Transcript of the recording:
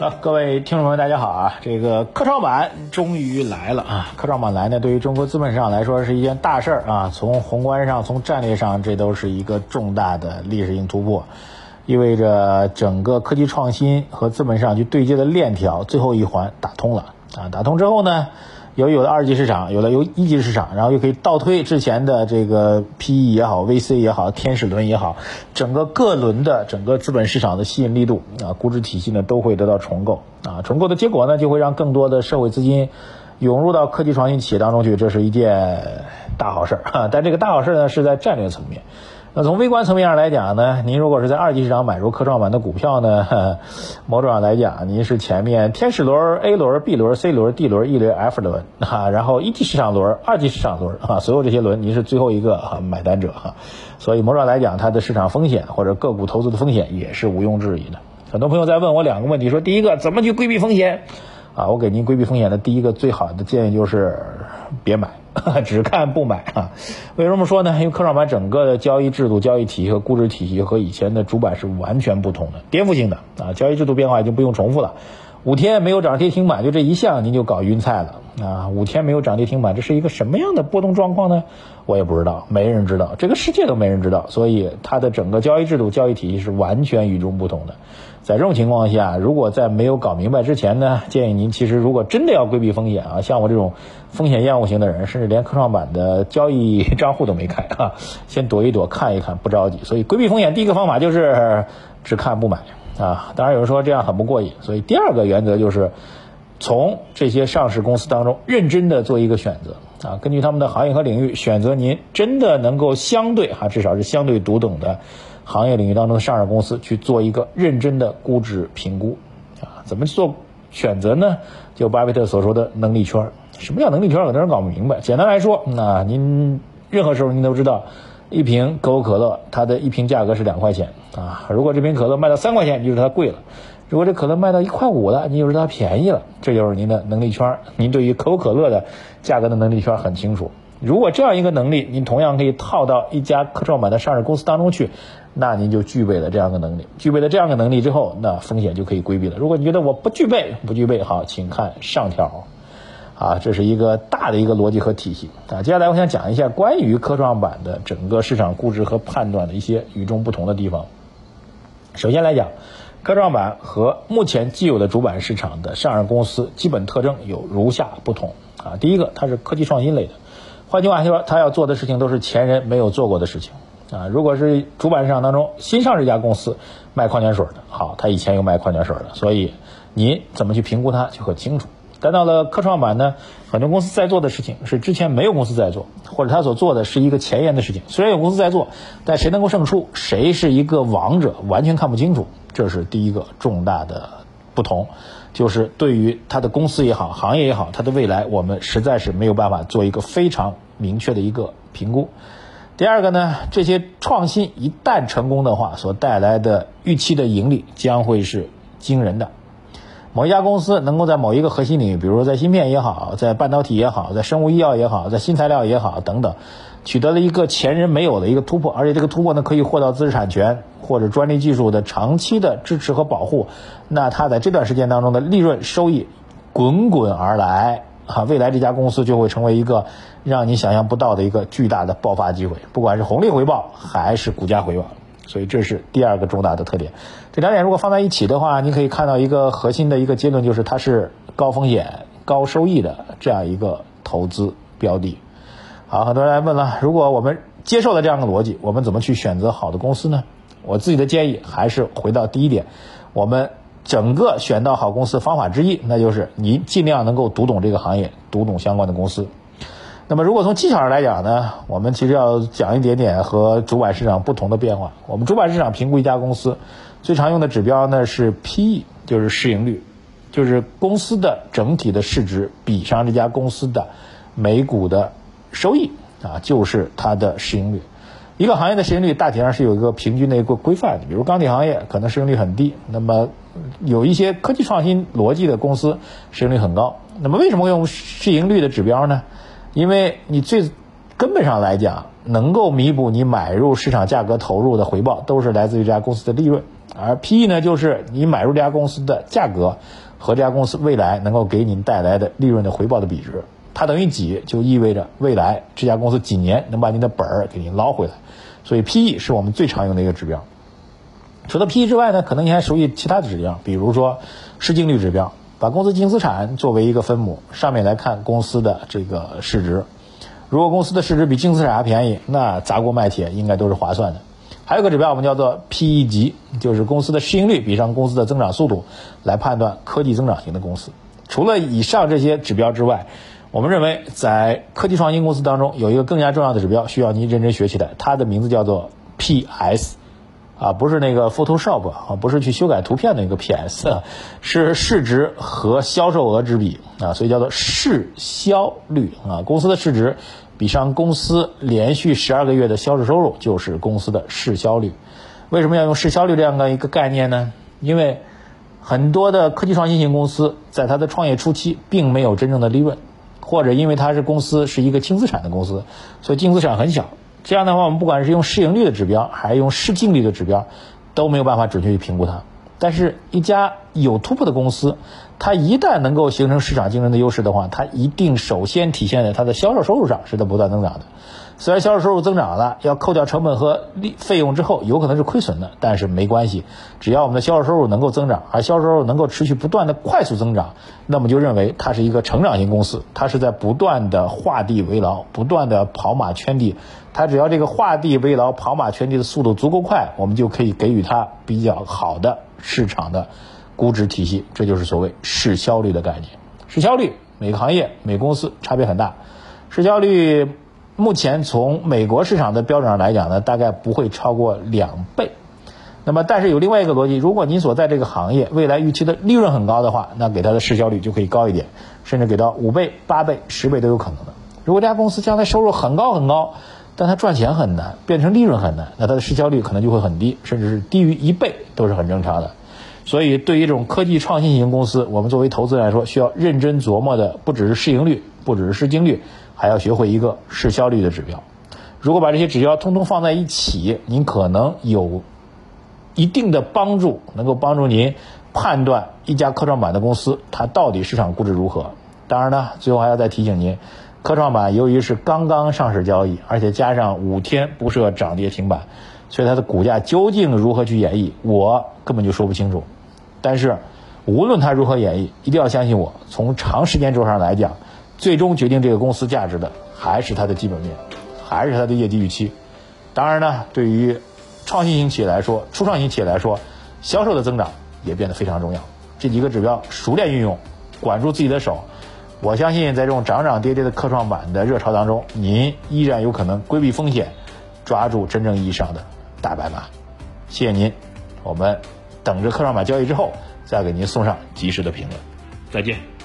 好，各位听众朋友，大家好啊！这个科创板终于来了啊！科创板来呢，对于中国资本市场来说是一件大事儿啊！从宏观上，从战略上，这都是一个重大的历史性突破，意味着整个科技创新和资本市场去对接的链条最后一环打通了啊！打通之后呢？有有的二级市场，有的有一级市场，然后又可以倒推之前的这个 PE 也好，VC 也好，天使轮也好，整个各轮的整个资本市场的吸引力度啊，估值体系呢都会得到重构啊，重构的结果呢就会让更多的社会资金涌入到科技创新企业当中去，这是一件大好事儿。但这个大好事呢是在战略层面。那从微观层面上来讲呢，您如果是在二级市场买入科创板的股票呢，某种上来讲，您是前面天使轮、A 轮、B 轮、C 轮、D 轮、E 轮、F 轮啊，然后一级市场轮、二级市场轮啊，所有这些轮您是最后一个啊买单者哈，所以某种上来讲，它的市场风险或者个股投资的风险也是毋庸置疑的。很多朋友在问我两个问题，说第一个怎么去规避风险啊？我给您规避风险的第一个最好的建议就是别买。只看不买啊？为什么说呢？因为科创板整个的交易制度、交易体系和估值体系和以前的主板是完全不同的，颠覆性的啊！交易制度变化已经不用重复了。五天没有涨跌停板，就这一项您就搞晕菜了啊！五天没有涨跌停板，这是一个什么样的波动状况呢？我也不知道，没人知道，这个世界都没人知道，所以它的整个交易制度、交易体系是完全与众不同的。在这种情况下，如果在没有搞明白之前呢，建议您其实如果真的要规避风险啊，像我这种风险厌恶型的人，甚至连科创板的交易账户都没开啊，先躲一躲，看一看，不着急。所以规避风险第一个方法就是只看不买啊。当然有人说这样很不过瘾，所以第二个原则就是从这些上市公司当中认真的做一个选择啊，根据他们的行业和领域选择您真的能够相对哈，至少是相对读懂的。行业领域当中的上市公司去做一个认真的估值评估，啊，怎么做选择呢？就巴菲特所说的能力圈。什么叫能力圈？很多人搞不明白。简单来说，那您任何时候您都知道，一瓶可口可乐它的一瓶价格是两块钱啊。如果这瓶可乐卖到三块钱，就是它贵了；如果这可乐卖到一块五了，你就知道它便宜了。这就是您的能力圈。您对于可口可乐的价格的能力圈很清楚。如果这样一个能力，您同样可以套到一家科创板的上市公司当中去，那您就具备了这样的能力。具备了这样的能力之后，那风险就可以规避了。如果你觉得我不具备，不具备，好，请看上条。啊，这是一个大的一个逻辑和体系啊。接下来我想讲一下关于科创板的整个市场估值和判断的一些与众不同的地方。首先来讲，科创板和目前既有的主板市场的上市公司基本特征有如下不同啊。第一个，它是科技创新类的。换句话说，它要做的事情都是前人没有做过的事情啊！如果是主板市场当中新上市一家公司卖矿泉水的，好，他以前有卖矿泉水的，所以你怎么去评估它就很清楚。但到了科创板呢，很多公司在做的事情是之前没有公司在做，或者他所做的是一个前沿的事情。虽然有公司在做，但谁能够胜出，谁是一个王者，完全看不清楚。这是第一个重大的不同。就是对于它的公司也好，行业也好，它的未来，我们实在是没有办法做一个非常明确的一个评估。第二个呢，这些创新一旦成功的话，所带来的预期的盈利将会是惊人的。某一家公司能够在某一个核心领域，比如说在芯片也好，在半导体也好，在生物医药也好，在新材料也好等等。取得了一个前人没有的一个突破，而且这个突破呢可以获得知识产权或者专利技术的长期的支持和保护，那它在这段时间当中的利润收益滚滚而来啊，未来这家公司就会成为一个让你想象不到的一个巨大的爆发机会，不管是红利回报还是股价回报，所以这是第二个重大的特点。这两点如果放在一起的话，你可以看到一个核心的一个结论，就是它是高风险高收益的这样一个投资标的。好，很多人来问了，如果我们接受了这样的逻辑，我们怎么去选择好的公司呢？我自己的建议还是回到第一点，我们整个选到好公司方法之一，那就是你尽量能够读懂这个行业，读懂相关的公司。那么，如果从技巧上来讲呢，我们其实要讲一点点和主板市场不同的变化。我们主板市场评估一家公司最常用的指标呢是 PE，就是市盈率，就是公司的整体的市值比上这家公司的每股的。收益啊，就是它的市盈率。一个行业的市盈率大体上是有一个平均的一个规范的。比如钢铁行业可能市盈率很低，那么有一些科技创新逻辑的公司市盈率很高。那么为什么用市盈率的指标呢？因为你最根本上来讲，能够弥补你买入市场价格投入的回报，都是来自于这家公司的利润而 P/E 呢，就是你买入这家公司的价格和这家公司未来能够给你带来的利润的回报的比值。它等于几，就意味着未来这家公司几年能把你的本儿给你捞回来。所以 P/E 是我们最常用的一个指标。除了 P/E 之外呢，可能你还熟悉其他的指标，比如说市净率指标，把公司净资产作为一个分母，上面来看公司的这个市值。如果公司的市值比净资产还便宜，那砸锅卖铁应该都是划算的。还有个指标我们叫做 P/E 级，就是公司的市盈率比上公司的增长速度，来判断科技增长型的公司。除了以上这些指标之外，我们认为在科技创新公司当中有一个更加重要的指标需要您认真学起来，它的名字叫做 P/S，啊，不是那个 Photoshop 啊，不是去修改图片的那个 P/S，是市值和销售额之比啊，所以叫做市销率啊，公司的市值。比上公司连续十二个月的销售收入就是公司的市销率。为什么要用市销率这样的一个概念呢？因为很多的科技创新型公司在它的创业初期并没有真正的利润，或者因为它是公司是一个轻资产的公司，所以净资产很小。这样的话，我们不管是用市盈率的指标，还是用市净率的指标，都没有办法准确去评估它。但是，一家有突破的公司，它一旦能够形成市场竞争的优势的话，它一定首先体现在它的销售收入上是在不断增长的。虽然销售收入增长了，要扣掉成本和利费用之后，有可能是亏损的，但是没关系，只要我们的销售收入能够增长，而销售收入能够持续不断的快速增长，那么就认为它是一个成长型公司，它是在不断的画地为牢，不断的跑马圈地。它只要这个画地为牢、跑马圈地的速度足够快，我们就可以给予它比较好的市场的估值体系。这就是所谓市销率的概念。市销率每个行业、每公司差别很大，市销率。目前从美国市场的标准上来讲呢，大概不会超过两倍。那么，但是有另外一个逻辑，如果您所在这个行业未来预期的利润很高的话，那给它的市销率就可以高一点，甚至给到五倍、八倍、十倍都有可能的。如果这家公司将来收入很高很高，但它赚钱很难，变成利润很难，那它的市销率可能就会很低，甚至是低于一倍都是很正常的。所以，对于这种科技创新型公司，我们作为投资人来说，需要认真琢磨的不只是市盈率，不只是市净率。还要学会一个市销率的指标。如果把这些指标通通放在一起，您可能有一定的帮助，能够帮助您判断一家科创板的公司它到底市场估值如何。当然呢，最后还要再提醒您，科创板由于是刚刚上市交易，而且加上五天不设涨跌停板，所以它的股价究竟如何去演绎，我根本就说不清楚。但是无论它如何演绎，一定要相信我，从长时间轴上来讲。最终决定这个公司价值的还是它的基本面，还是它的业绩预期。当然呢，对于创新型企业来说，初创型企业来说，销售的增长也变得非常重要。这几个指标熟练运用，管住自己的手，我相信在这种涨涨跌跌的科创板的热潮当中，您依然有可能规避风险，抓住真正意义上的大白马。谢谢您，我们等着科创板交易之后，再给您送上及时的评论。再见。